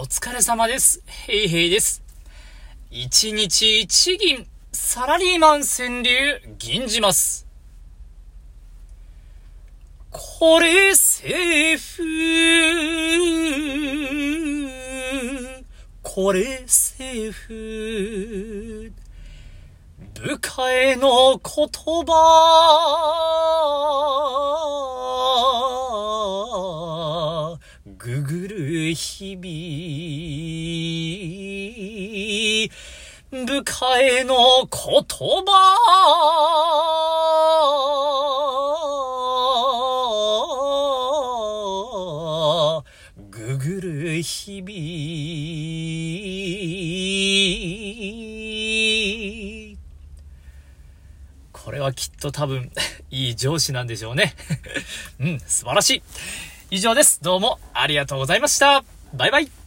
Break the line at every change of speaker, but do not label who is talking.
お疲れ様です。ヘイヘイです。一日一銀、サラリーマン川柳、銀じます。これセーフ。これセーフ。部下への言葉。ぐぐる日々。部下への言葉。ぐぐる日々。これはきっと多分、いい上司なんでしょうね。うん、素晴らしい。以上です。どうもありがとうございました。バイバイ。